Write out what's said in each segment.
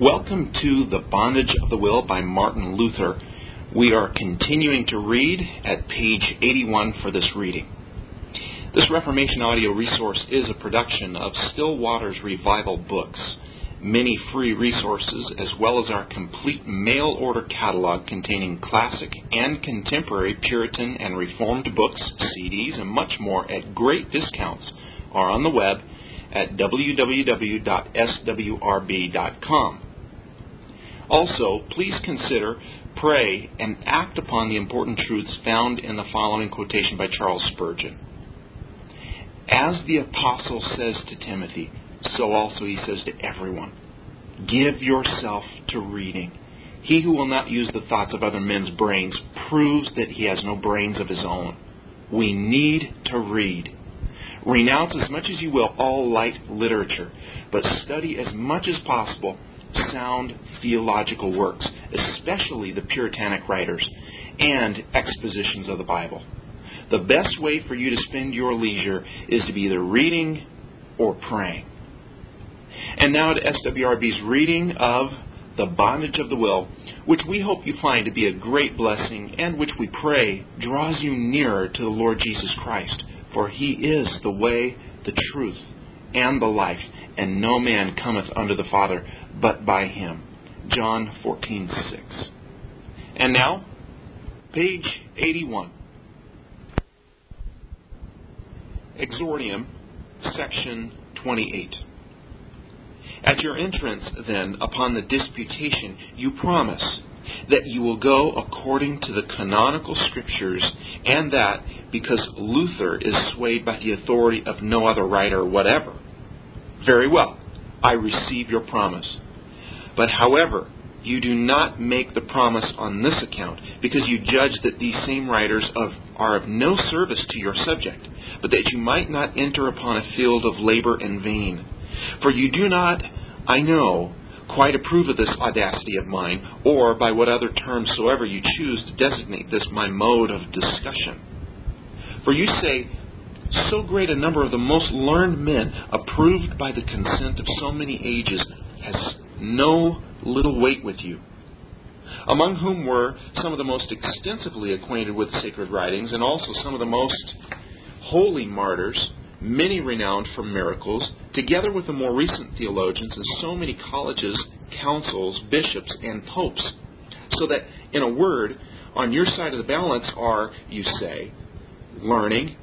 Welcome to The Bondage of the Will by Martin Luther. We are continuing to read at page 81 for this reading. This Reformation audio resource is a production of Still Waters Revival Books. Many free resources, as well as our complete mail order catalog containing classic and contemporary Puritan and Reformed books, CDs, and much more at great discounts, are on the web at www.swrb.com. Also, please consider, pray, and act upon the important truths found in the following quotation by Charles Spurgeon. As the apostle says to Timothy, so also he says to everyone Give yourself to reading. He who will not use the thoughts of other men's brains proves that he has no brains of his own. We need to read. Renounce as much as you will all light literature, but study as much as possible sound theological works, especially the Puritanic writers and expositions of the Bible. The best way for you to spend your leisure is to be either reading or praying. And now to SWRB's reading of The Bondage of the Will, which we hope you find to be a great blessing and which we pray draws you nearer to the Lord Jesus Christ, for he is the way, the truth, and the life, and no man cometh unto the Father but by him. John 14:6. And now, page 81. Exordium, section 28. At your entrance, then, upon the disputation, you promise that you will go according to the canonical scriptures, and that because Luther is swayed by the authority of no other writer whatever. Very well, I receive your promise. But however, you do not make the promise on this account, because you judge that these same writers of, are of no service to your subject, but that you might not enter upon a field of labor in vain. For you do not, I know, quite approve of this audacity of mine, or by what other term soever you choose to designate this my mode of discussion. For you say, so great a number of the most learned men, approved by the consent of so many ages, has no little weight with you. Among whom were some of the most extensively acquainted with sacred writings, and also some of the most holy martyrs, many renowned for miracles, together with the more recent theologians and so many colleges, councils, bishops, and popes. So that, in a word, on your side of the balance are, you say, learning,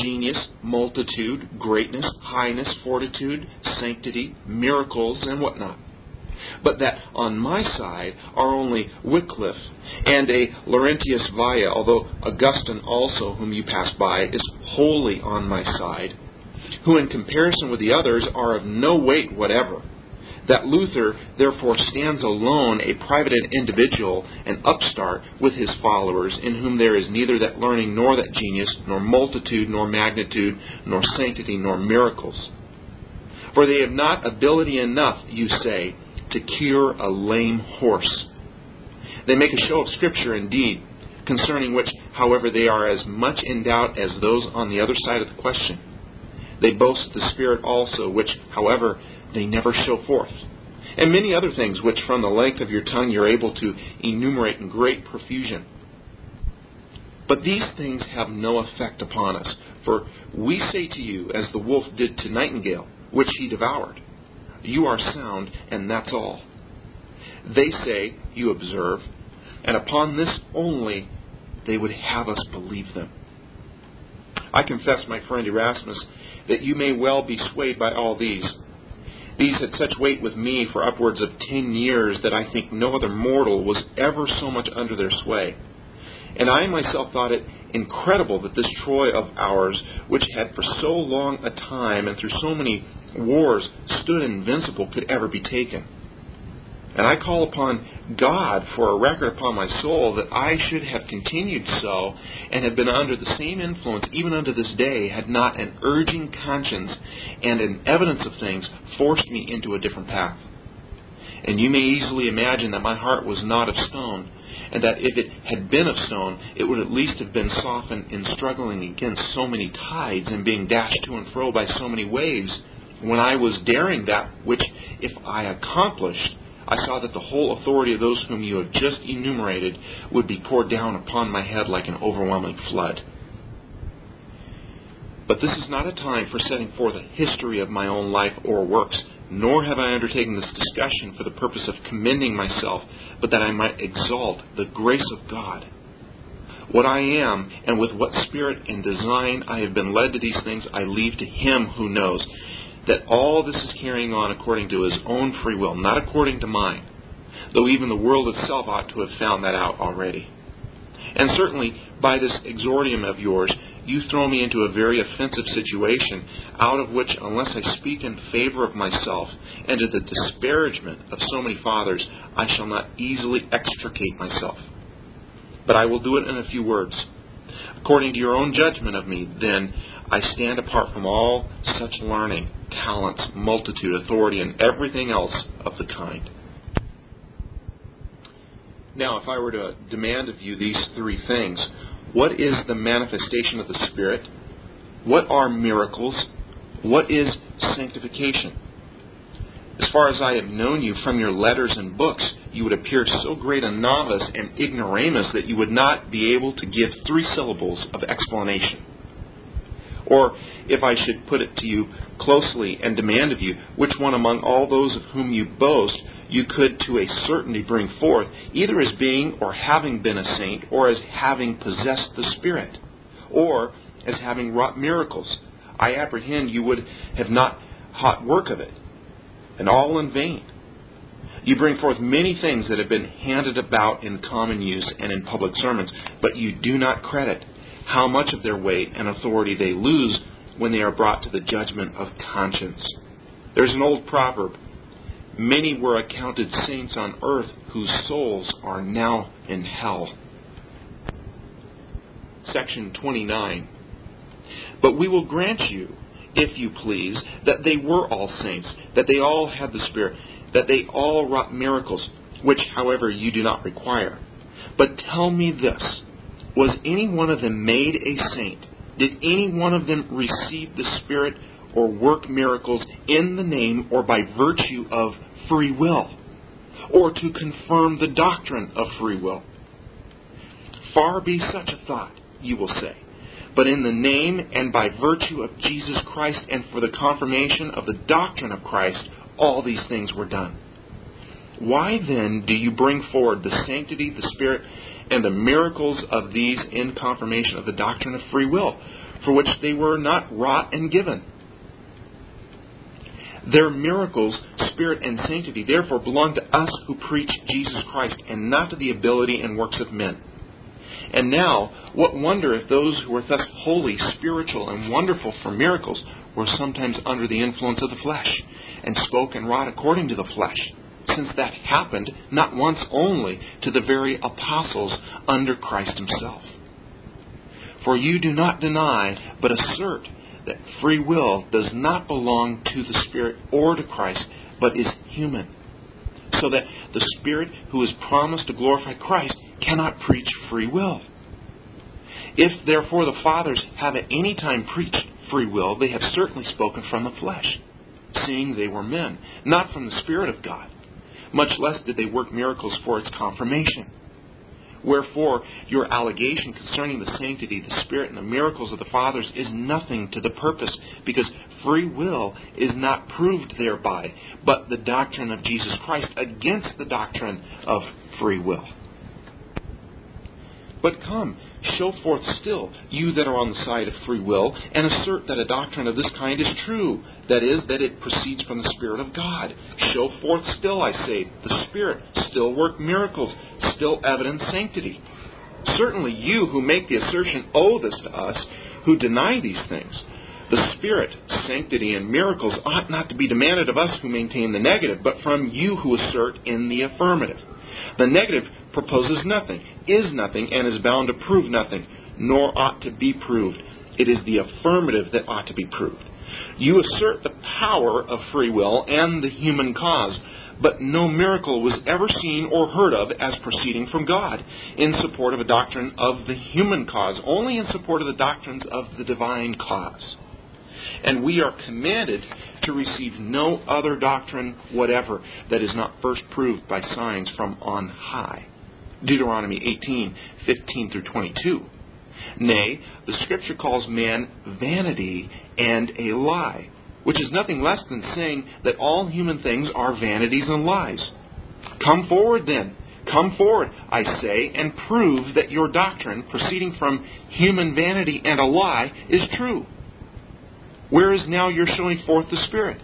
genius, multitude, greatness, highness, fortitude, sanctity, miracles, and whatnot. But that on my side are only Wycliffe and a Laurentius Valla, although Augustine also, whom you pass by, is wholly on my side, who in comparison with the others are of no weight whatever that Luther therefore stands alone, a private individual, an upstart with his followers, in whom there is neither that learning nor that genius, nor multitude, nor magnitude, nor sanctity, nor miracles. For they have not ability enough, you say, to cure a lame horse. They make a show of Scripture indeed, concerning which, however, they are as much in doubt as those on the other side of the question. They boast the Spirit also, which, however, they never show forth. And many other things which from the length of your tongue you're able to enumerate in great profusion. But these things have no effect upon us, for we say to you, as the wolf did to nightingale, which he devoured, You are sound, and that's all. They say, you observe, and upon this only they would have us believe them. I confess, my friend Erasmus, that you may well be swayed by all these these had such weight with me for upwards of ten years that I think no other mortal was ever so much under their sway. And I myself thought it incredible that this Troy of ours, which had for so long a time and through so many wars stood invincible, could ever be taken. And I call upon God for a record upon my soul that I should have continued so and have been under the same influence even unto this day had not an urging conscience and an evidence of things forced me into a different path. And you may easily imagine that my heart was not of stone, and that if it had been of stone, it would at least have been softened in struggling against so many tides and being dashed to and fro by so many waves when I was daring that which, if I accomplished, I saw that the whole authority of those whom you have just enumerated would be poured down upon my head like an overwhelming flood. But this is not a time for setting forth a history of my own life or works, nor have I undertaken this discussion for the purpose of commending myself, but that I might exalt the grace of God. What I am, and with what spirit and design I have been led to these things, I leave to Him who knows that all this is carrying on according to his own free will, not according to mine, though even the world itself ought to have found that out already. And certainly, by this exordium of yours, you throw me into a very offensive situation, out of which, unless I speak in favor of myself and to the disparagement of so many fathers, I shall not easily extricate myself. But I will do it in a few words. According to your own judgment of me, then, I stand apart from all such learning, talents, multitude, authority, and everything else of the kind. Now, if I were to demand of you these three things, what is the manifestation of the Spirit? What are miracles? What is sanctification? As far as I have known you from your letters and books, you would appear so great a novice and ignoramus that you would not be able to give three syllables of explanation. Or, if I should put it to you closely and demand of you, which one among all those of whom you boast you could to a certainty bring forth, either as being or having been a saint, or as having possessed the Spirit, or as having wrought miracles, I apprehend you would have not hot work of it, and all in vain. You bring forth many things that have been handed about in common use and in public sermons, but you do not credit how much of their weight and authority they lose when they are brought to the judgment of conscience. There's an old proverb Many were accounted saints on earth whose souls are now in hell. Section 29. But we will grant you, if you please, that they were all saints, that they all had the Spirit, that they all wrought miracles, which, however, you do not require. But tell me this was any one of them made a saint? Did any one of them receive the Spirit or work miracles in the name or by virtue of free will? Or to confirm the doctrine of free will? Far be such a thought, you will say. But in the name and by virtue of Jesus Christ and for the confirmation of the doctrine of Christ, all these things were done. Why then do you bring forward the sanctity, the Spirit, and the miracles of these in confirmation of the doctrine of free will, for which they were not wrought and given. Their miracles, spirit, and sanctity therefore belong to us who preach Jesus Christ, and not to the ability and works of men. And now, what wonder if those who were thus holy, spiritual, and wonderful for miracles were sometimes under the influence of the flesh, and spoke and wrought according to the flesh? Since that happened not once only to the very apostles under Christ Himself. For you do not deny, but assert that free will does not belong to the Spirit or to Christ, but is human. So that the Spirit who is promised to glorify Christ cannot preach free will. If therefore the fathers have at any time preached free will, they have certainly spoken from the flesh, seeing they were men, not from the Spirit of God much less did they work miracles for its confirmation. Wherefore, your allegation concerning the sanctity, the Spirit, and the miracles of the fathers is nothing to the purpose, because free will is not proved thereby, but the doctrine of Jesus Christ against the doctrine of free will. But come, show forth still, you that are on the side of free will, and assert that a doctrine of this kind is true. That is, that it proceeds from the Spirit of God. Show forth still, I say, the Spirit, still work miracles, still evidence sanctity. Certainly you who make the assertion owe this to us, who deny these things. The Spirit, sanctity, and miracles ought not to be demanded of us who maintain the negative, but from you who assert in the affirmative. The negative proposes nothing, is nothing, and is bound to prove nothing, nor ought to be proved. It is the affirmative that ought to be proved. You assert the power of free will and the human cause, but no miracle was ever seen or heard of as proceeding from God in support of a doctrine of the human cause, only in support of the doctrines of the divine cause. And we are commanded to receive no other doctrine whatever that is not first proved by signs from on high. Deuteronomy 18, 15 through 22. Nay, the Scripture calls man vanity and a lie, which is nothing less than saying that all human things are vanities and lies. Come forward then. Come forward, I say, and prove that your doctrine, proceeding from human vanity and a lie, is true. Where is now your showing forth the Spirit?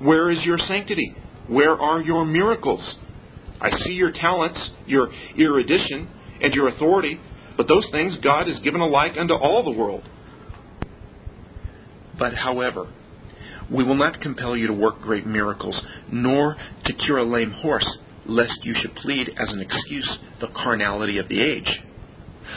Where is your sanctity? Where are your miracles? I see your talents, your erudition, and your authority, but those things God has given alike unto all the world. But, however, we will not compel you to work great miracles, nor to cure a lame horse, lest you should plead as an excuse the carnality of the age.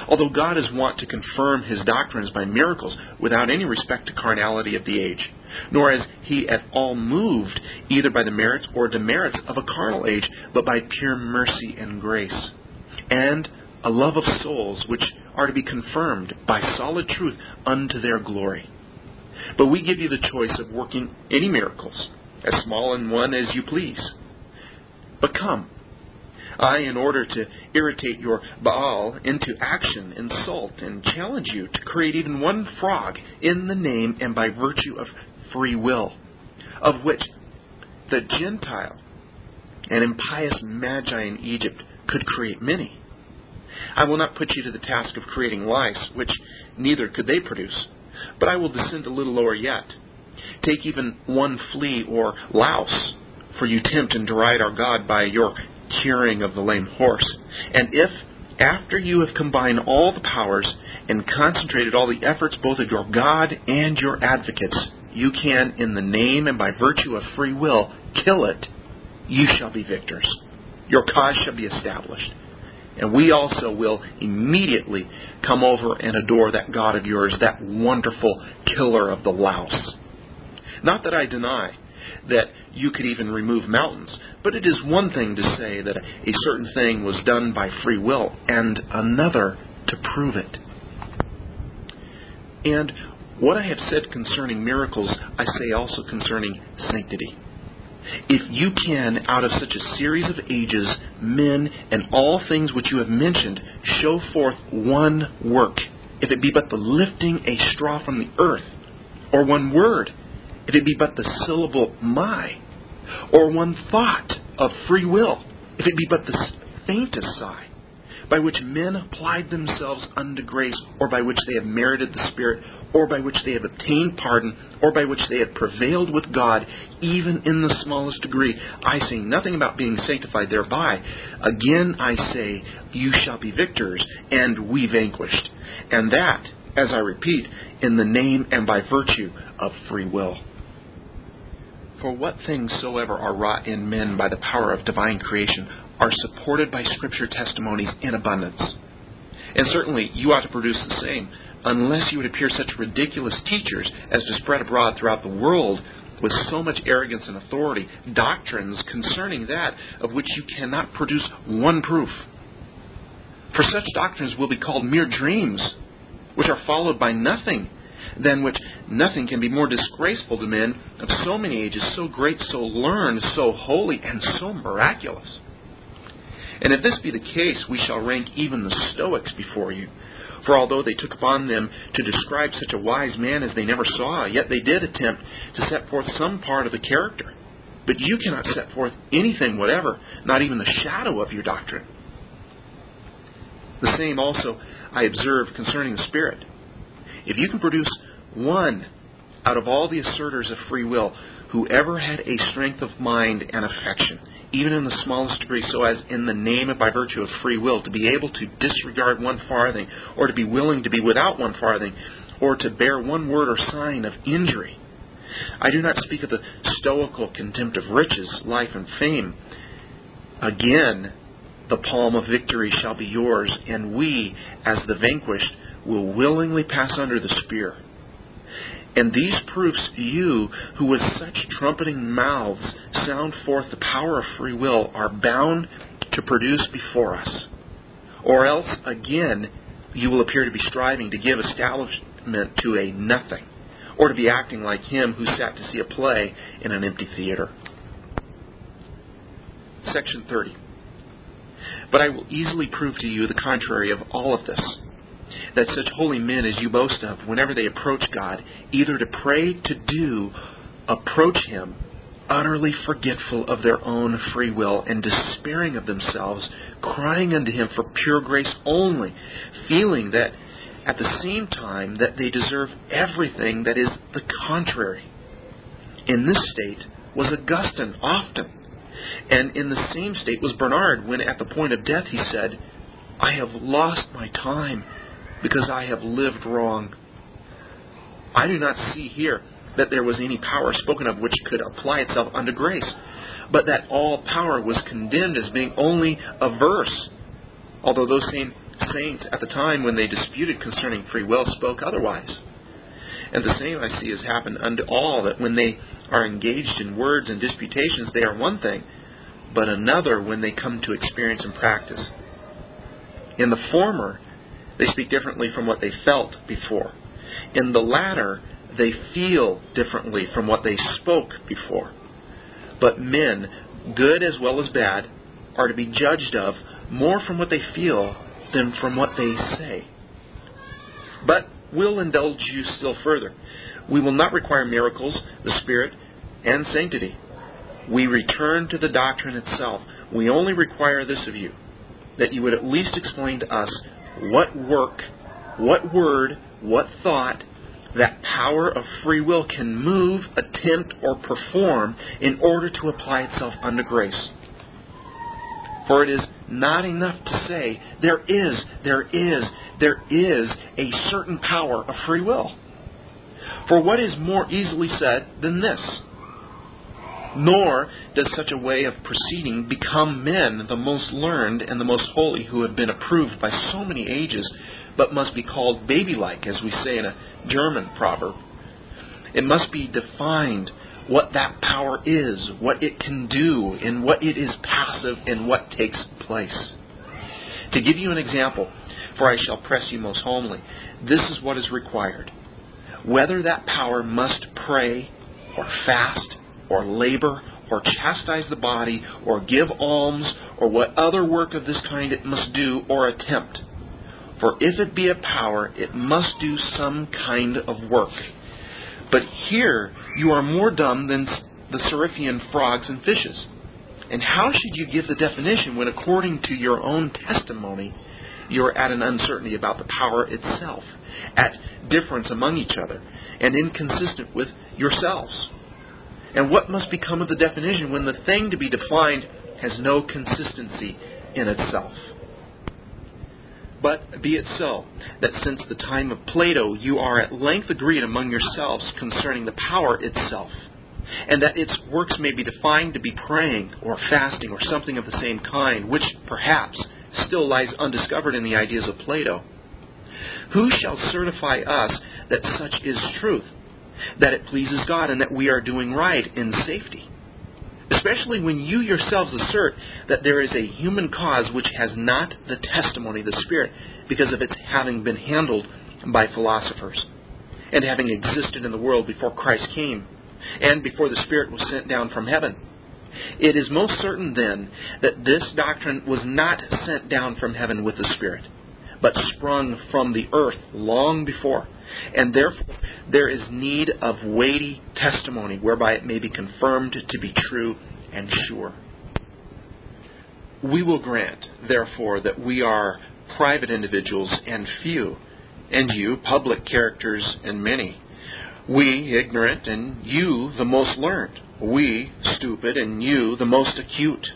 Although God is wont to confirm his doctrines by miracles without any respect to carnality of the age, nor is he at all moved either by the merits or demerits of a carnal age, but by pure mercy and grace, and a love of souls which are to be confirmed by solid truth unto their glory. But we give you the choice of working any miracles, as small and one as you please. But come, I, in order to irritate your Baal into action, insult and challenge you to create even one frog in the name and by virtue of free will, of which the Gentile and impious magi in Egypt could create many. I will not put you to the task of creating lice, which neither could they produce, but I will descend a little lower yet. Take even one flea or louse, for you tempt and deride our God by your curing of the lame horse. And if, after you have combined all the powers and concentrated all the efforts both of your God and your advocates, you can, in the name and by virtue of free will, kill it, you shall be victors. Your cause shall be established. And we also will immediately come over and adore that God of yours, that wonderful killer of the louse. Not that I deny that you could even remove mountains. But it is one thing to say that a certain thing was done by free will, and another to prove it. And what I have said concerning miracles, I say also concerning sanctity. If you can, out of such a series of ages, men, and all things which you have mentioned, show forth one work, if it be but the lifting a straw from the earth, or one word, if it be but the syllable my, or one thought of free will, if it be but the faintest sigh, by which men applied themselves unto grace, or by which they have merited the Spirit, or by which they have obtained pardon, or by which they have prevailed with God, even in the smallest degree. I say nothing about being sanctified thereby. Again I say, you shall be victors, and we vanquished. And that, as I repeat, in the name and by virtue of free will. For what things soever are wrought in men by the power of divine creation are supported by Scripture testimonies in abundance. And certainly you ought to produce the same, unless you would appear such ridiculous teachers as to spread abroad throughout the world with so much arrogance and authority doctrines concerning that of which you cannot produce one proof. For such doctrines will be called mere dreams, which are followed by nothing than which nothing can be more disgraceful to men of so many ages, so great, so learned, so holy, and so miraculous. And if this be the case, we shall rank even the Stoics before you. For although they took upon them to describe such a wise man as they never saw, yet they did attempt to set forth some part of the character. But you cannot set forth anything whatever, not even the shadow of your doctrine. The same also I observe concerning the Spirit. If you can produce one out of all the asserters of free will who ever had a strength of mind and affection, even in the smallest degree, so as in the name and by virtue of free will to be able to disregard one farthing, or to be willing to be without one farthing, or to bear one word or sign of injury. I do not speak of the stoical contempt of riches, life, and fame. Again, the palm of victory shall be yours, and we, as the vanquished, will willingly pass under the spear. And these proofs you, who with such trumpeting mouths sound forth the power of free will, are bound to produce before us. Or else, again, you will appear to be striving to give establishment to a nothing, or to be acting like him who sat to see a play in an empty theater. Section 30. But I will easily prove to you the contrary of all of this. That such holy men as you boast of, whenever they approach God, either to pray, to do, approach Him, utterly forgetful of their own free will and despairing of themselves, crying unto Him for pure grace only, feeling that at the same time that they deserve everything that is the contrary. In this state was Augustine often, and in the same state was Bernard when at the point of death he said, I have lost my time because I have lived wrong. I do not see here that there was any power spoken of which could apply itself unto grace, but that all power was condemned as being only averse, although those same saints at the time when they disputed concerning free will spoke otherwise. And the same I see has happened unto all, that when they are engaged in words and disputations, they are one thing, but another when they come to experience and practice. In the former, they speak differently from what they felt before. In the latter, they feel differently from what they spoke before. But men, good as well as bad, are to be judged of more from what they feel than from what they say. But we'll indulge you still further. We will not require miracles, the Spirit, and sanctity. We return to the doctrine itself. We only require this of you that you would at least explain to us what work, what word, what thought that power of free will can move, attempt, or perform in order to apply itself unto grace. For it is not enough to say, there is, there is, there is a certain power of free will. For what is more easily said than this? Nor does such a way of proceeding become men the most learned and the most holy who have been approved by so many ages, but must be called baby-like, as we say in a German proverb. It must be defined what that power is, what it can do, and what it is passive and what takes place. To give you an example, for I shall press you most homely, this is what is required. Whether that power must pray, or fast, or labor, or chastise the body, or give alms, or what other work of this kind it must do or attempt. For if it be a power, it must do some kind of work. But here you are more dumb than the Seriphian frogs and fishes. And how should you give the definition when, according to your own testimony, you are at an uncertainty about the power itself, at difference among each other, and inconsistent with yourselves? And what must become of the definition when the thing to be defined has no consistency in itself? But be it so, that since the time of Plato you are at length agreed among yourselves concerning the power itself, and that its works may be defined to be praying or fasting or something of the same kind, which perhaps still lies undiscovered in the ideas of Plato. Who shall certify us that such is truth, that it pleases God, and that we are doing right in safety? especially when you yourselves assert that there is a human cause which has not the testimony of the Spirit because of its having been handled by philosophers and having existed in the world before Christ came and before the Spirit was sent down from heaven. It is most certain then that this doctrine was not sent down from heaven with the Spirit, but sprung from the earth long before. And therefore, there is need of weighty testimony whereby it may be confirmed to be true and sure. We will grant, therefore, that we are private individuals and few, and you public characters and many. We ignorant, and you the most learned. We stupid, and you the most acute.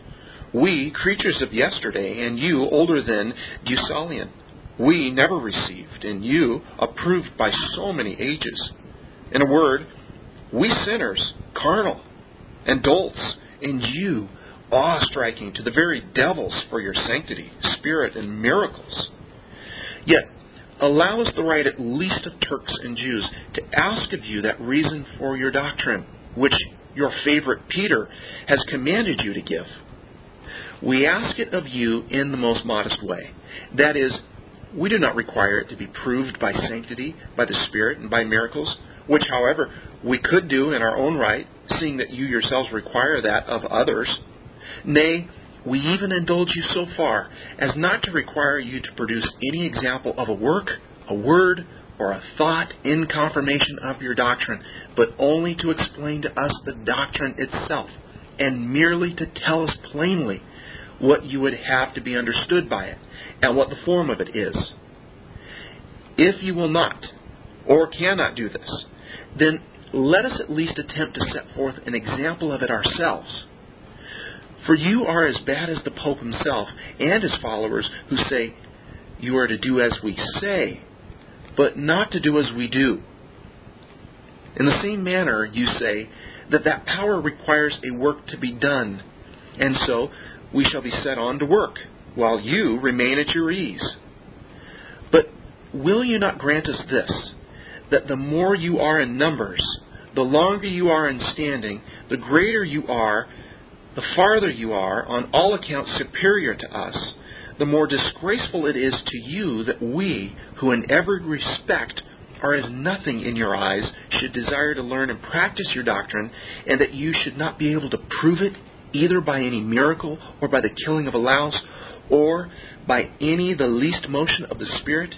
We creatures of yesterday, and you older than Deucalion we never received, and you approved by so many ages. In a word, we sinners, carnal, and dolts, and you awe striking to the very devils for your sanctity, spirit, and miracles. Yet, allow us the right at least of Turks and Jews to ask of you that reason for your doctrine, which your favorite Peter has commanded you to give. We ask it of you in the most modest way. That is, we do not require it to be proved by sanctity, by the Spirit, and by miracles. which, however, we could do in our own right, seeing that you yourselves require that of others. Nay, we even indulge you so far as not to require you to produce any example of a work, a word, or a thought in confirmation of your doctrine, but only to explain to us the doctrine itself, and merely to tell us plainly what you would have to be understood by it, and what the form of it is. If you will not, or cannot do this, then let us at least attempt to set forth an example of it ourselves. For you are as bad as the Pope himself and his followers who say, You are to do as we say, but not to do as we do. In the same manner, you say that that power requires a work to be done, and so we shall be set on to work, while you remain at your ease. But will you not grant us this, that the more you are in numbers, the longer you are in standing, the greater you are, the farther you are, on all accounts superior to us, the more disgraceful it is to you that we, who in every respect are as nothing in your eyes, should desire to learn and practice your doctrine, and that you should not be able to prove it either by any miracle, or by the killing of a louse, or by any the least motion of the Spirit,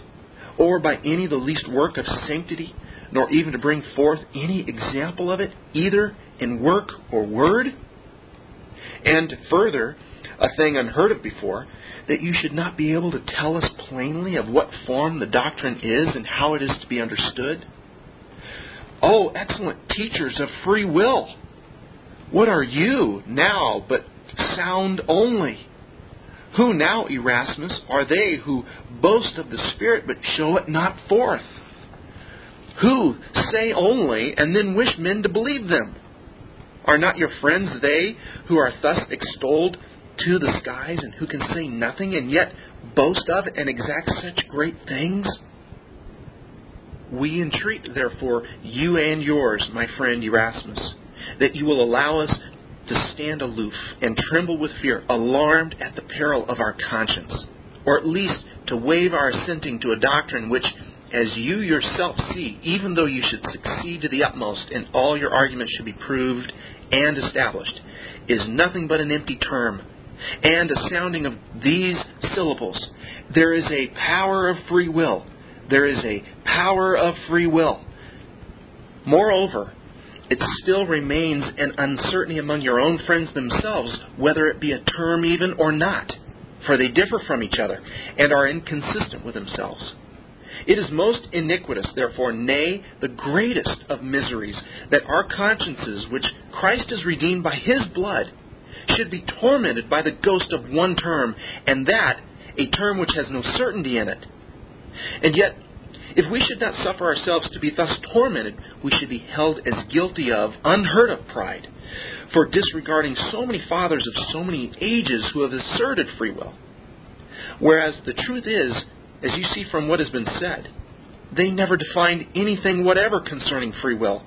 or by any the least work of sanctity, nor even to bring forth any example of it, either in work or word? And further, a thing unheard of before, that you should not be able to tell us plainly of what form the doctrine is and how it is to be understood? Oh, excellent teachers of free will! What are you now but sound only? Who now, Erasmus, are they who boast of the Spirit but show it not forth? Who say only and then wish men to believe them? Are not your friends they who are thus extolled to the skies and who can say nothing and yet boast of and exact such great things? We entreat, therefore, you and yours, my friend Erasmus, that you will allow us to stand aloof and tremble with fear, alarmed at the peril of our conscience, or at least to waive our assenting to a doctrine which, as you yourself see, even though you should succeed to the utmost and all your arguments should be proved and established, is nothing but an empty term and a sounding of these syllables. There is a power of free will. There is a power of free will. Moreover, it still remains an uncertainty among your own friends themselves whether it be a term even or not, for they differ from each other and are inconsistent with themselves. It is most iniquitous, therefore, nay, the greatest of miseries, that our consciences, which Christ has redeemed by his blood, should be tormented by the ghost of one term, and that a term which has no certainty in it. And yet, if we should not suffer ourselves to be thus tormented, we should be held as guilty of unheard of pride, for disregarding so many fathers of so many ages who have asserted free will. Whereas the truth is, as you see from what has been said, they never defined anything whatever concerning free will.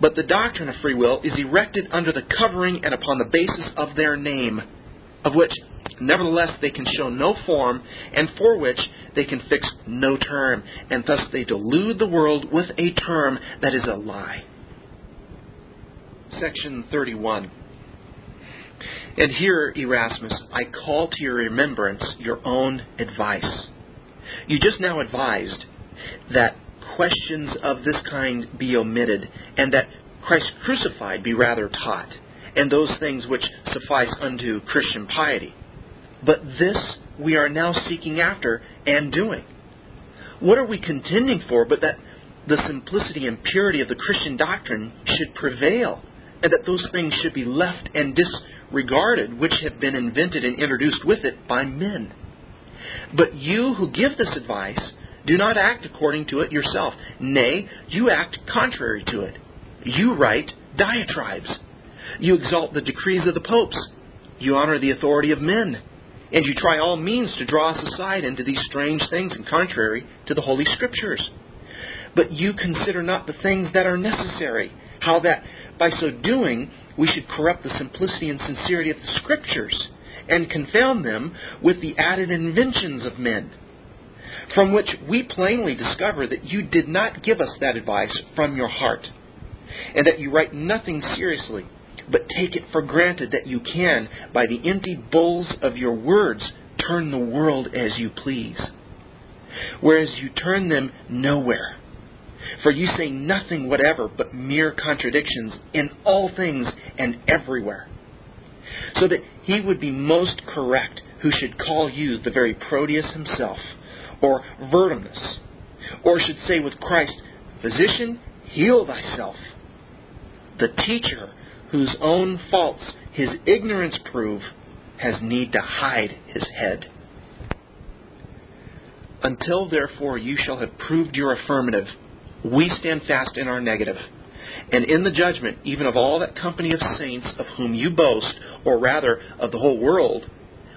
But the doctrine of free will is erected under the covering and upon the basis of their name, of which Nevertheless, they can show no form, and for which they can fix no term, and thus they delude the world with a term that is a lie. Section 31. And here, Erasmus, I call to your remembrance your own advice. You just now advised that questions of this kind be omitted, and that Christ crucified be rather taught, and those things which suffice unto Christian piety. But this we are now seeking after and doing. What are we contending for but that the simplicity and purity of the Christian doctrine should prevail, and that those things should be left and disregarded which have been invented and introduced with it by men? But you who give this advice do not act according to it yourself. Nay, you act contrary to it. You write diatribes. You exalt the decrees of the popes. You honor the authority of men and you try all means to draw us aside into these strange things and contrary to the Holy Scriptures. But you consider not the things that are necessary, how that by so doing we should corrupt the simplicity and sincerity of the Scriptures, and confound them with the added inventions of men. from which we plainly discover that you did not give us that advice from your heart, and that you write nothing seriously, but take it for granted that you can, by the empty bowls of your words, turn the world as you please. Whereas you turn them nowhere. For you say nothing whatever but mere contradictions in all things and everywhere. So that he would be most correct who should call you the very Proteus himself or Vertumnus, or should say with Christ, Physician, heal thyself. The teacher, whose own faults his ignorance prove, has need to hide his head. Until therefore you shall have proved your affirmative, we stand fast in our negative. And in the judgment, even of all that company of saints of whom you boast, or rather of the whole world,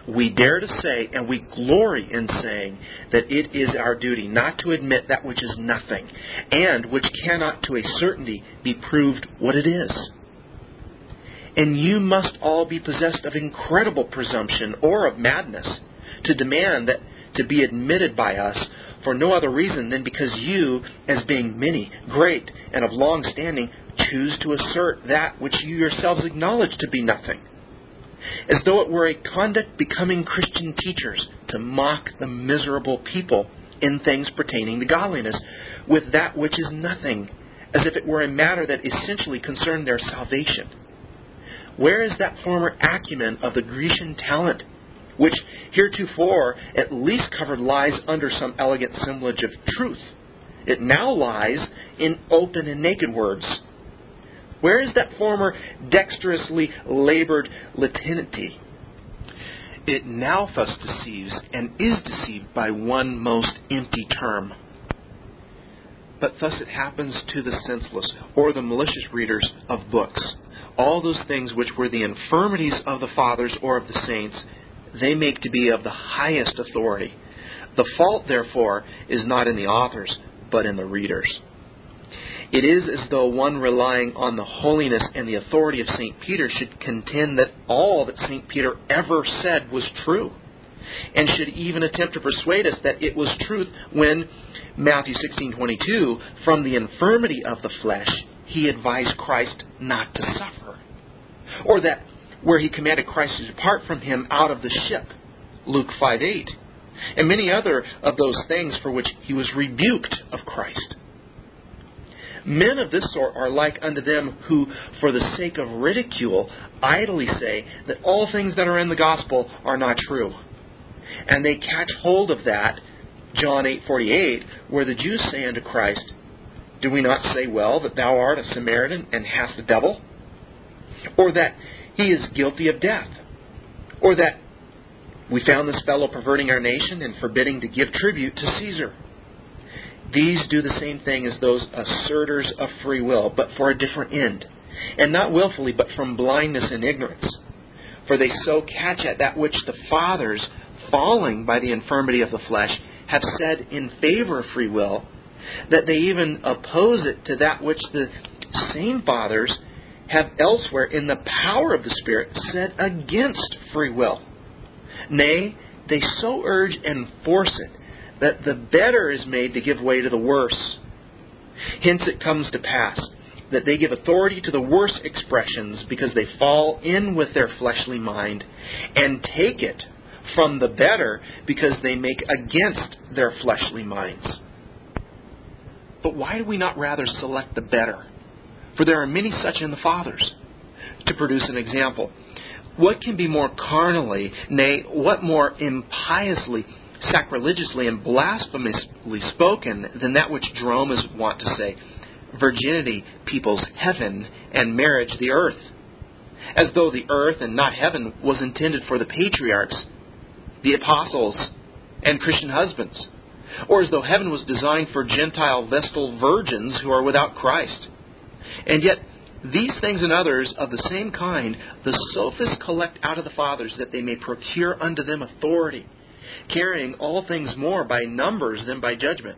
we dare to say, and we glory in saying, that it is our duty not to admit that which is nothing, and which cannot to a certainty be proved what it is. And you must all be possessed of incredible presumption or of madness to demand that to be admitted by us for no other reason than because you, as being many, great, and of long standing, choose to assert that which you yourselves acknowledge to be nothing as though it were a conduct becoming Christian teachers to mock the miserable people in things pertaining to godliness with that which is nothing, as if it were a matter that essentially concerned their salvation. Where is that former acumen of the Grecian talent, which heretofore at least covered lies under some elegant semblance of truth? It now lies in open and naked words where is that former dexterously labored latinity? It now thus deceives and is deceived by one most empty term. But thus it happens to the senseless or the malicious readers of books. All those things which were the infirmities of the fathers or of the saints, they make to be of the highest authority. The fault, therefore, is not in the authors, but in the readers. It is as though one relying on the holiness and the authority of St. Peter should contend that all that St. Peter ever said was true, and should even attempt to persuade us that it was truth when Matthew 16:22 from the infirmity of the flesh he advised Christ not to suffer, or that where he commanded Christ to depart from him out of the ship, Luke 5:8, and many other of those things for which he was rebuked of Christ. Men of this sort are like unto them who, for the sake of ridicule, idly say that all things that are in the gospel are not true. And they catch hold of that, John 8:48, where the Jews say unto Christ, Do we not say well that thou art a Samaritan and hast a devil? Or that he is guilty of death? Or that we found this fellow perverting our nation and forbidding to give tribute to Caesar? These do the same thing as those asserters of free will, but for a different end, and not willfully, but from blindness and ignorance. For they so catch at that which the fathers, falling by the infirmity of the flesh, have said in favor of free will, that they even oppose it to that which the same fathers have elsewhere in the power of the Spirit said against free will. Nay, they so urge and force it that the better is made to give way to the worse. Hence it comes to pass that they give authority to the worse expressions because they fall in with their fleshly mind and take it from the better because they make against their fleshly minds. But why do we not rather select the better? For there are many such in the fathers. To produce an example, what can be more carnally, nay, what more impiously sacrilegiously and blasphemously spoken than that which Jerome is wont to say virginity peoples heaven and marriage the earth, as though the earth and not heaven was intended for the patriarchs, the apostles, and Christian husbands, or as though heaven was designed for Gentile vestal virgins who are without Christ. And yet, these things and others of the same kind the sophists collect out of the fathers that they may procure unto them authority carrying all things more by numbers than by judgment.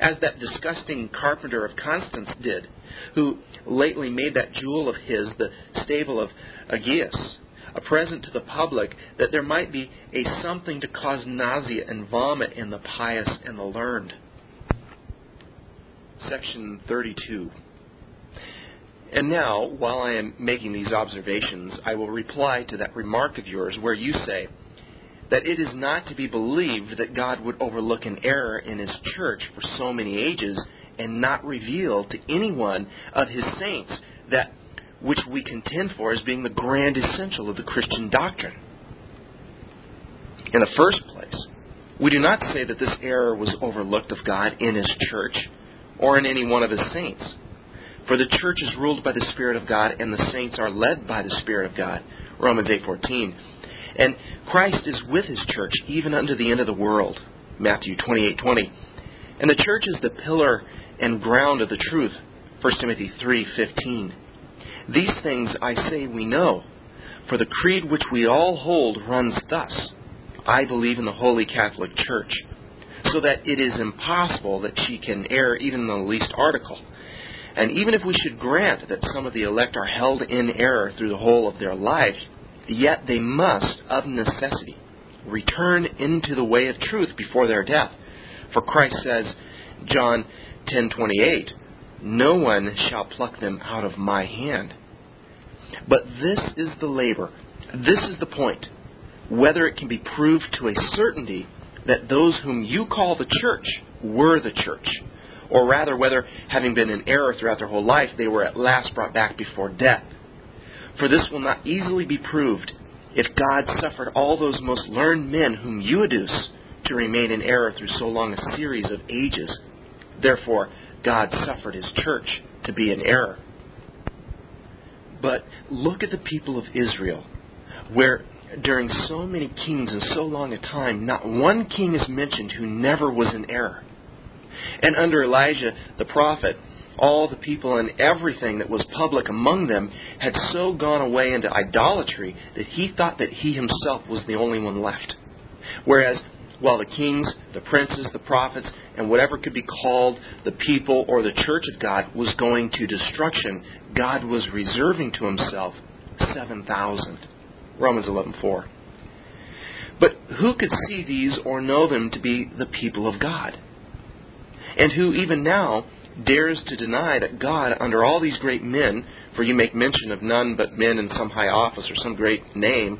As that disgusting carpenter of Constance did, who lately made that jewel of his the stable of Augeas, a present to the public, that there might be a something to cause nausea and vomit in the pious and the learned. Section 32. And now, while I am making these observations, I will reply to that remark of yours where you say that it is not to be believed that God would overlook an error in His church for so many ages and not reveal to anyone of His saints that which we contend for as being the grand essential of the Christian doctrine. In the first place, we do not say that this error was overlooked of God in His church or in any one of His saints. For the church is ruled by the Spirit of God, and the saints are led by the Spirit of God. Romans 8:14. And Christ is with His church even unto the end of the world. Matthew 28:20. And the church is the pillar and ground of the truth. 1 Timothy 3:15. These things I say we know, for the creed which we all hold runs thus: I believe in the Holy Catholic Church, so that it is impossible that she can err even in the least article. And even if we should grant that some of the elect are held in error through the whole of their life, yet they must, of necessity, return into the way of truth before their death. For Christ says, John 10:28, "No one shall pluck them out of my hand." But this is the labor. This is the point. Whether it can be proved to a certainty that those whom you call the church were the church, or rather whether, having been in error throughout their whole life, they were at last brought back before death. For this will not easily be proved if God suffered all those most learned men whom you adduce to remain in error through so long a series of ages. Therefore, God suffered his church to be in error. But look at the people of Israel, where during so many kings and so long a time, not one king is mentioned who never was in error. And under Elijah the prophet, all the people and everything that was public among them had so gone away into idolatry that he thought that he himself was the only one left. Whereas, while the kings, the princes, the prophets, and whatever could be called the people or the church of God was going to destruction, God was reserving to himself 7,000. Romans 11:4. But who could see these or know them to be the people of God? And who even now dares to deny that God, under all these great men, for you make mention of none but men in some high office or some great name,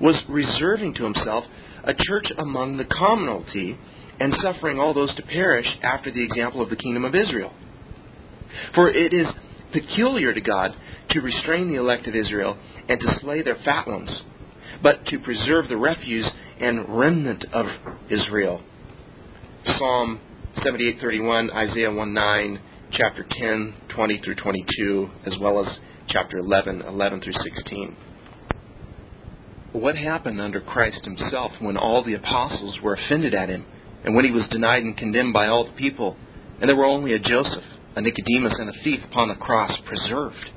was reserving to himself a church among the commonalty and suffering all those to perish after the example of the kingdom of Israel. For it is peculiar to God to restrain the elect of Israel and to slay their fat ones, but to preserve the refuse and remnant of Israel. Psalm 78:31, Isaiah 1:9, chapter 10, 20 through 22, as well as chapter 11, 11 through 16. What happened under Christ himself when all the apostles were offended at him, and when he was denied and condemned by all the people, and there were only a Joseph, a Nicodemus, and a thief upon the cross preserved?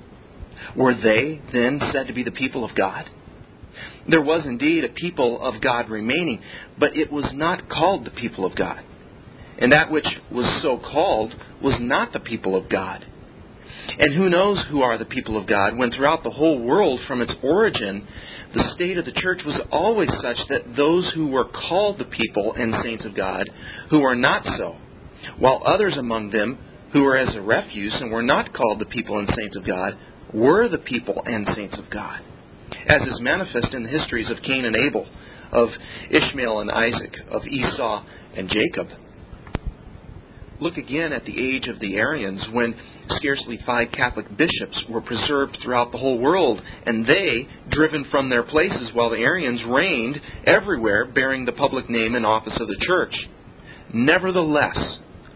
Were they then said to be the people of God? There was indeed a people of God remaining, but it was not called the people of God. And that which was so called was not the people of God. And who knows who are the people of God when throughout the whole world from its origin, the state of the church was always such that those who were called the people and saints of God, who are not so, while others among them who were as a refuse and were not called the people and saints of God, were the people and saints of God, as is manifest in the histories of Cain and Abel, of Ishmael and Isaac, of Esau and Jacob. Look again at the age of the Arians when scarcely five Catholic bishops were preserved throughout the whole world, and they driven from their places while the Arians reigned everywhere bearing the public name and office of the church. Nevertheless,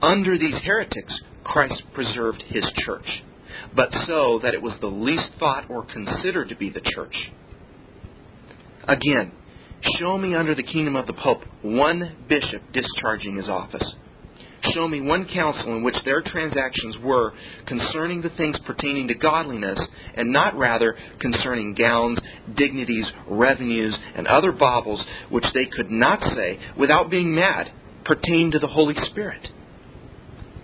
under these heretics, Christ preserved his church, but so that it was the least thought or considered to be the church. Again, show me under the kingdom of the Pope one bishop discharging his office show me one council in which their transactions were concerning the things pertaining to godliness, and not rather concerning gowns, dignities, revenues, and other baubles which they could not say, without being mad, pertain to the Holy Spirit.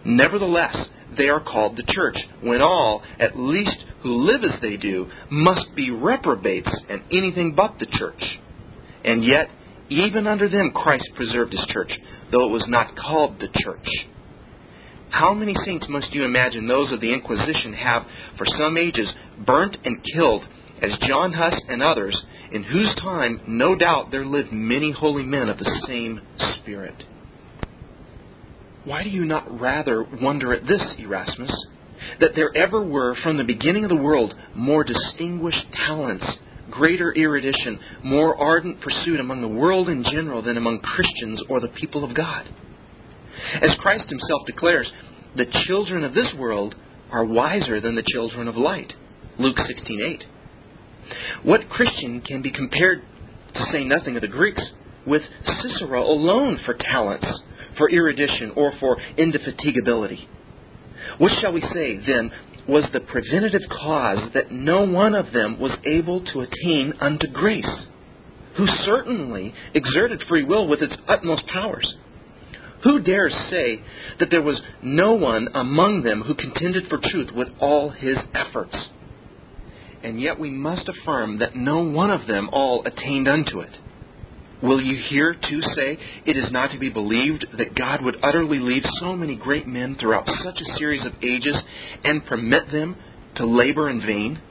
Nevertheless, they are called the church, when all, at least who live as they do, must be reprobates and anything but the church. And yet, even under them Christ preserved his church, though it was not called the church. How many saints must you imagine those of the Inquisition have, for some ages, burnt and killed, as John Huss and others, in whose time, no doubt, there lived many holy men of the same spirit? Why do you not rather wonder at this, Erasmus, that there ever were, from the beginning of the world, more distinguished talents, greater erudition, more ardent pursuit among the world in general than among Christians or the people of God? As Christ himself declares, the children of this world are wiser than the children of light. Luke 16:8. What Christian can be compared, to say nothing of the Greeks, with Cicero alone for talents, for erudition, or for indefatigability? What shall we say, then, was the preventative cause that no one of them was able to attain unto grace, who certainly exerted free will with its utmost powers? Who dares say that there was no one among them who contended for truth with all his efforts? And yet we must affirm that no one of them all attained unto it. Will you here too say it is not to be believed that God would utterly leave so many great men throughout such a series of ages and permit them to labor in vain?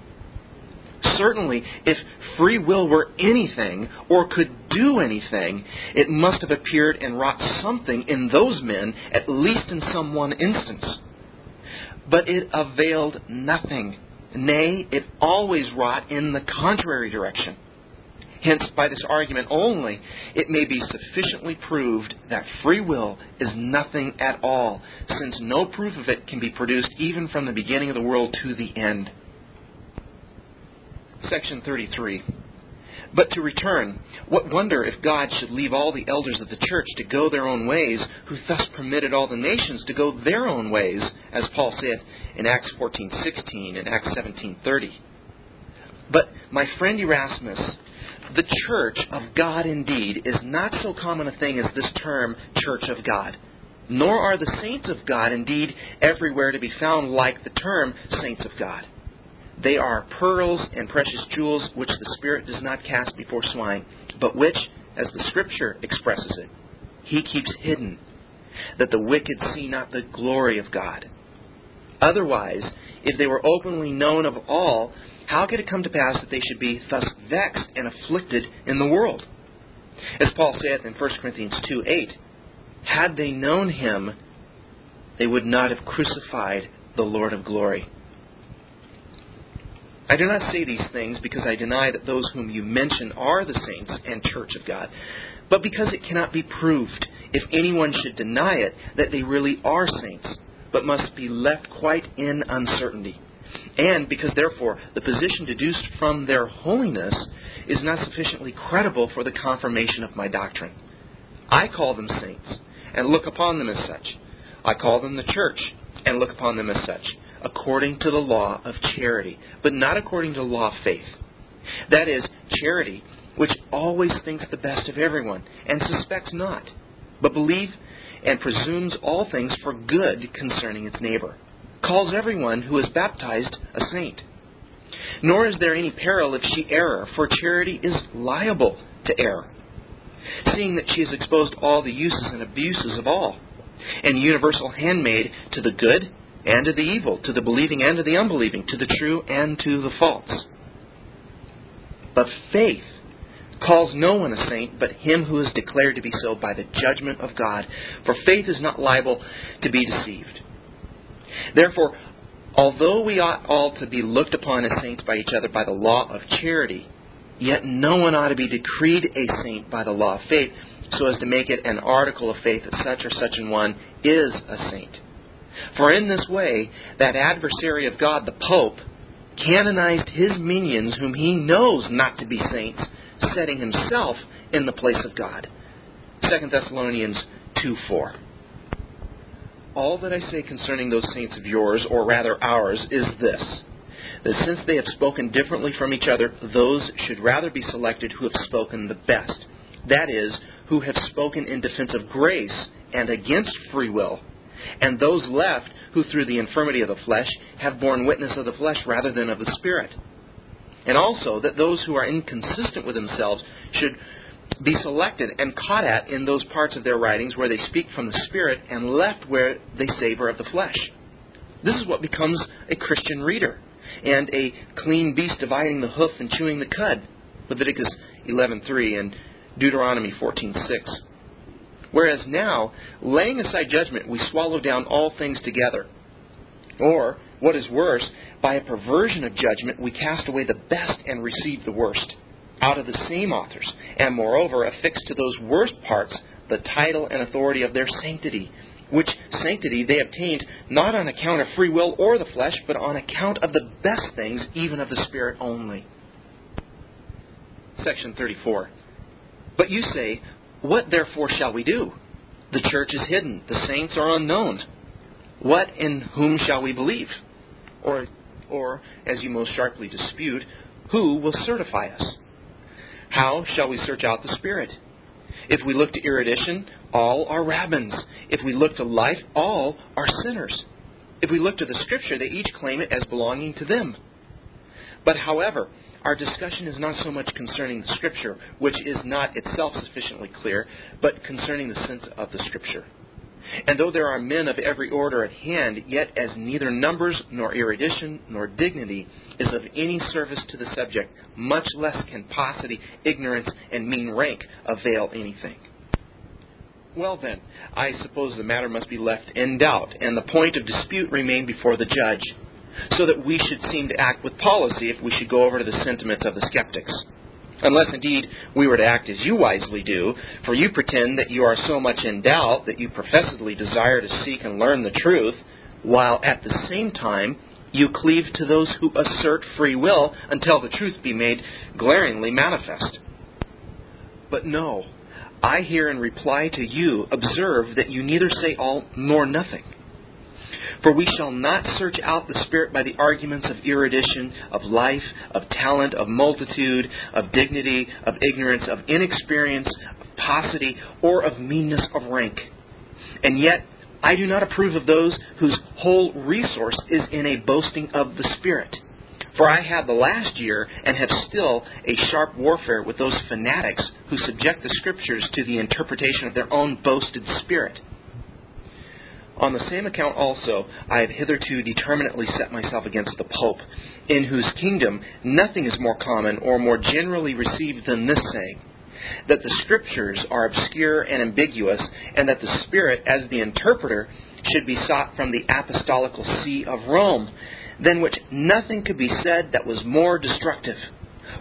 Certainly, if free will were anything or could do anything, it must have appeared and wrought something in those men, at least in some one instance. But it availed nothing. Nay, it always wrought in the contrary direction. Hence, by this argument only, it may be sufficiently proved that free will is nothing at all, since no proof of it can be produced even from the beginning of the world to the end section 33. But to return, what wonder if God should leave all the elders of the church to go their own ways, who thus permitted all the nations to go their own ways, as Paul said in Acts 14:16 and Acts 17:30. But my friend Erasmus, the church of God indeed is not so common a thing as this term church of God. Nor are the saints of God indeed everywhere to be found like the term saints of God. They are pearls and precious jewels which the Spirit does not cast before swine, but which, as the Scripture expresses it, He keeps hidden, that the wicked see not the glory of God. Otherwise, if they were openly known of all, how could it come to pass that they should be thus vexed and afflicted in the world? As Paul saith in 1 Corinthians 2 8, had they known him, they would not have crucified the Lord of glory. I do not say these things because I deny that those whom you mention are the saints and church of God, but because it cannot be proved, if anyone should deny it, that they really are saints, but must be left quite in uncertainty. And because, therefore, the position deduced from their holiness is not sufficiently credible for the confirmation of my doctrine. I call them saints, and look upon them as such. I call them the church, and look upon them as such according to the law of charity, but not according to the law of faith. That is, charity, which always thinks the best of everyone, and suspects not, but believes and presumes all things for good concerning its neighbor, calls everyone who is baptized a saint. Nor is there any peril if she err, for charity is liable to err, seeing that she has exposed all the uses and abuses of all, and universal handmaid to the good and to the evil, to the believing and to the unbelieving, to the true and to the false. But faith calls no one a saint but him who is declared to be so by the judgment of God, for faith is not liable to be deceived. Therefore, although we ought all to be looked upon as saints by each other by the law of charity, yet no one ought to be decreed a saint by the law of faith, so as to make it an article of faith that such or such an one is a saint. For in this way, that adversary of God, the Pope, canonized his minions whom he knows not to be saints, setting himself in the place of God. 2 Thessalonians 2 4. All that I say concerning those saints of yours, or rather ours, is this that since they have spoken differently from each other, those should rather be selected who have spoken the best. That is, who have spoken in defense of grace and against free will and those left who through the infirmity of the flesh have borne witness of the flesh rather than of the Spirit. And also that those who are inconsistent with themselves should be selected and caught at in those parts of their writings where they speak from the Spirit and left where they savor of the flesh. This is what becomes a Christian reader and a clean beast dividing the hoof and chewing the cud. Leviticus 11:3 and Deuteronomy 14:6. Whereas now, laying aside judgment, we swallow down all things together. Or, what is worse, by a perversion of judgment, we cast away the best and receive the worst out of the same authors, and moreover affix to those worst parts the title and authority of their sanctity, which sanctity they obtained not on account of free will or the flesh, but on account of the best things, even of the Spirit only. Section 34. But you say, What therefore shall we do? The church is hidden, the saints are unknown. What and whom shall we believe? Or, or as you most sharply dispute, who will certify us? How shall we search out the Spirit? If we look to erudition, all are rabbins. If we look to life, all are sinners. If we look to the Scripture, they each claim it as belonging to them. But however, our discussion is not so much concerning the Scripture, which is not itself sufficiently clear, but concerning the sense of the Scripture. And though there are men of every order at hand, yet as neither numbers nor erudition nor dignity is of any service to the subject, much less can paucity, ignorance, and mean rank avail anything. Well, then, I suppose the matter must be left in doubt, and the point of dispute remain before the judge so that we should seem to act with policy if we should go over to the sentiments of the skeptics. Unless indeed we were to act as you wisely do, for you pretend that you are so much in doubt that you professedly desire to seek and learn the truth, while at the same time you cleave to those who assert free will until the truth be made glaringly manifest. But no, I here in reply to you observe that you neither say all nor nothing. For we shall not search out the Spirit by the arguments of erudition, of life, of talent, of multitude, of dignity, of ignorance, of inexperience, of paucity, or of meanness of rank. And yet, I do not approve of those whose whole resource is in a boasting of the Spirit. For I had the last year and have still a sharp warfare with those fanatics who subject the Scriptures to the interpretation of their own boasted spirit. On the same account also, I have hitherto determinately set myself against the Pope, in whose kingdom nothing is more common or more generally received than this saying that the Scriptures are obscure and ambiguous, and that the Spirit, as the interpreter, should be sought from the apostolical see of Rome, than which nothing could be said that was more destructive.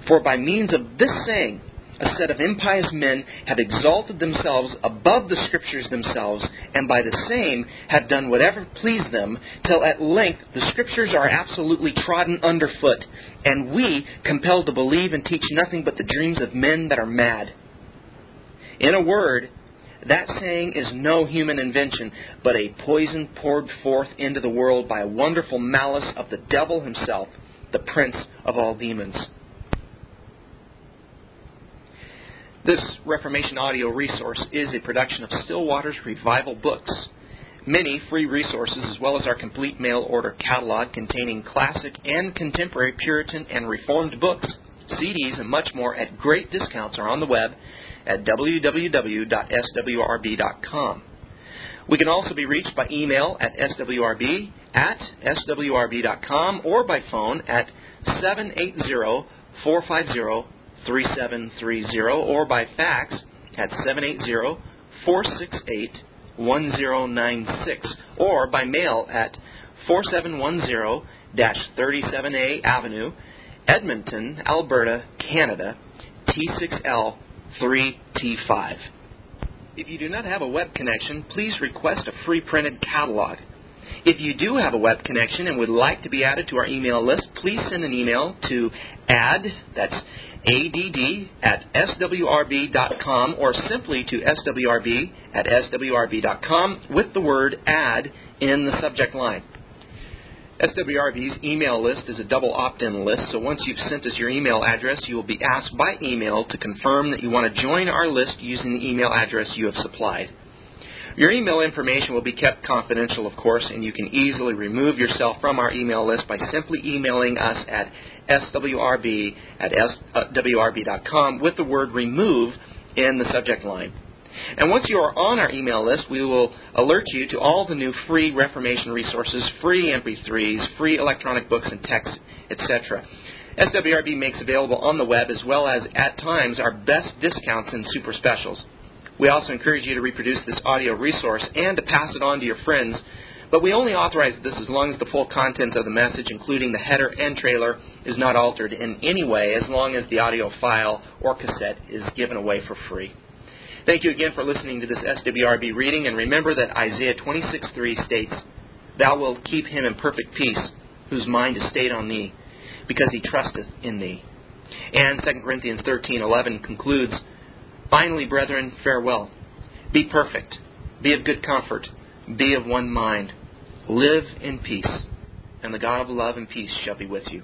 For by means of this saying, a set of impious men have exalted themselves above the Scriptures themselves, and by the same have done whatever pleased them, till at length the Scriptures are absolutely trodden underfoot, and we compelled to believe and teach nothing but the dreams of men that are mad. In a word, that saying is no human invention, but a poison poured forth into the world by a wonderful malice of the devil himself, the prince of all demons. This Reformation audio resource is a production of Still Waters Revival Books. Many free resources, as well as our complete mail order catalog containing classic and contemporary Puritan and Reformed books, CDs, and much more at great discounts are on the web at www.swrb.com. We can also be reached by email at swrb at swrb.com or by phone at 780 450 3730 or by fax at 780 468 1096 or by mail at 4710 37A Avenue, Edmonton, Alberta, Canada, T6L 3T5. If you do not have a web connection, please request a free printed catalog. If you do have a web connection and would like to be added to our email list, please send an email to add, that's add, at swrb.com or simply to swrb at swrb.com with the word add in the subject line. SWRB's email list is a double opt in list, so once you've sent us your email address, you will be asked by email to confirm that you want to join our list using the email address you have supplied. Your email information will be kept confidential, of course, and you can easily remove yourself from our email list by simply emailing us at swrb at swrb.com uh, with the word remove in the subject line. And once you are on our email list, we will alert you to all the new free Reformation resources, free MP3s, free electronic books and texts, etc. SWRB makes available on the web as well as at times our best discounts and super specials. We also encourage you to reproduce this audio resource and to pass it on to your friends, but we only authorize this as long as the full content of the message, including the header and trailer, is not altered in any way as long as the audio file or cassette is given away for free. Thank you again for listening to this SWRB reading, and remember that Isaiah 26:3 states, Thou wilt keep him in perfect peace, whose mind is stayed on thee, because he trusteth in thee. And 2 Corinthians 13:11 concludes, Finally, brethren, farewell. Be perfect, be of good comfort, be of one mind, live in peace, and the God of love and peace shall be with you.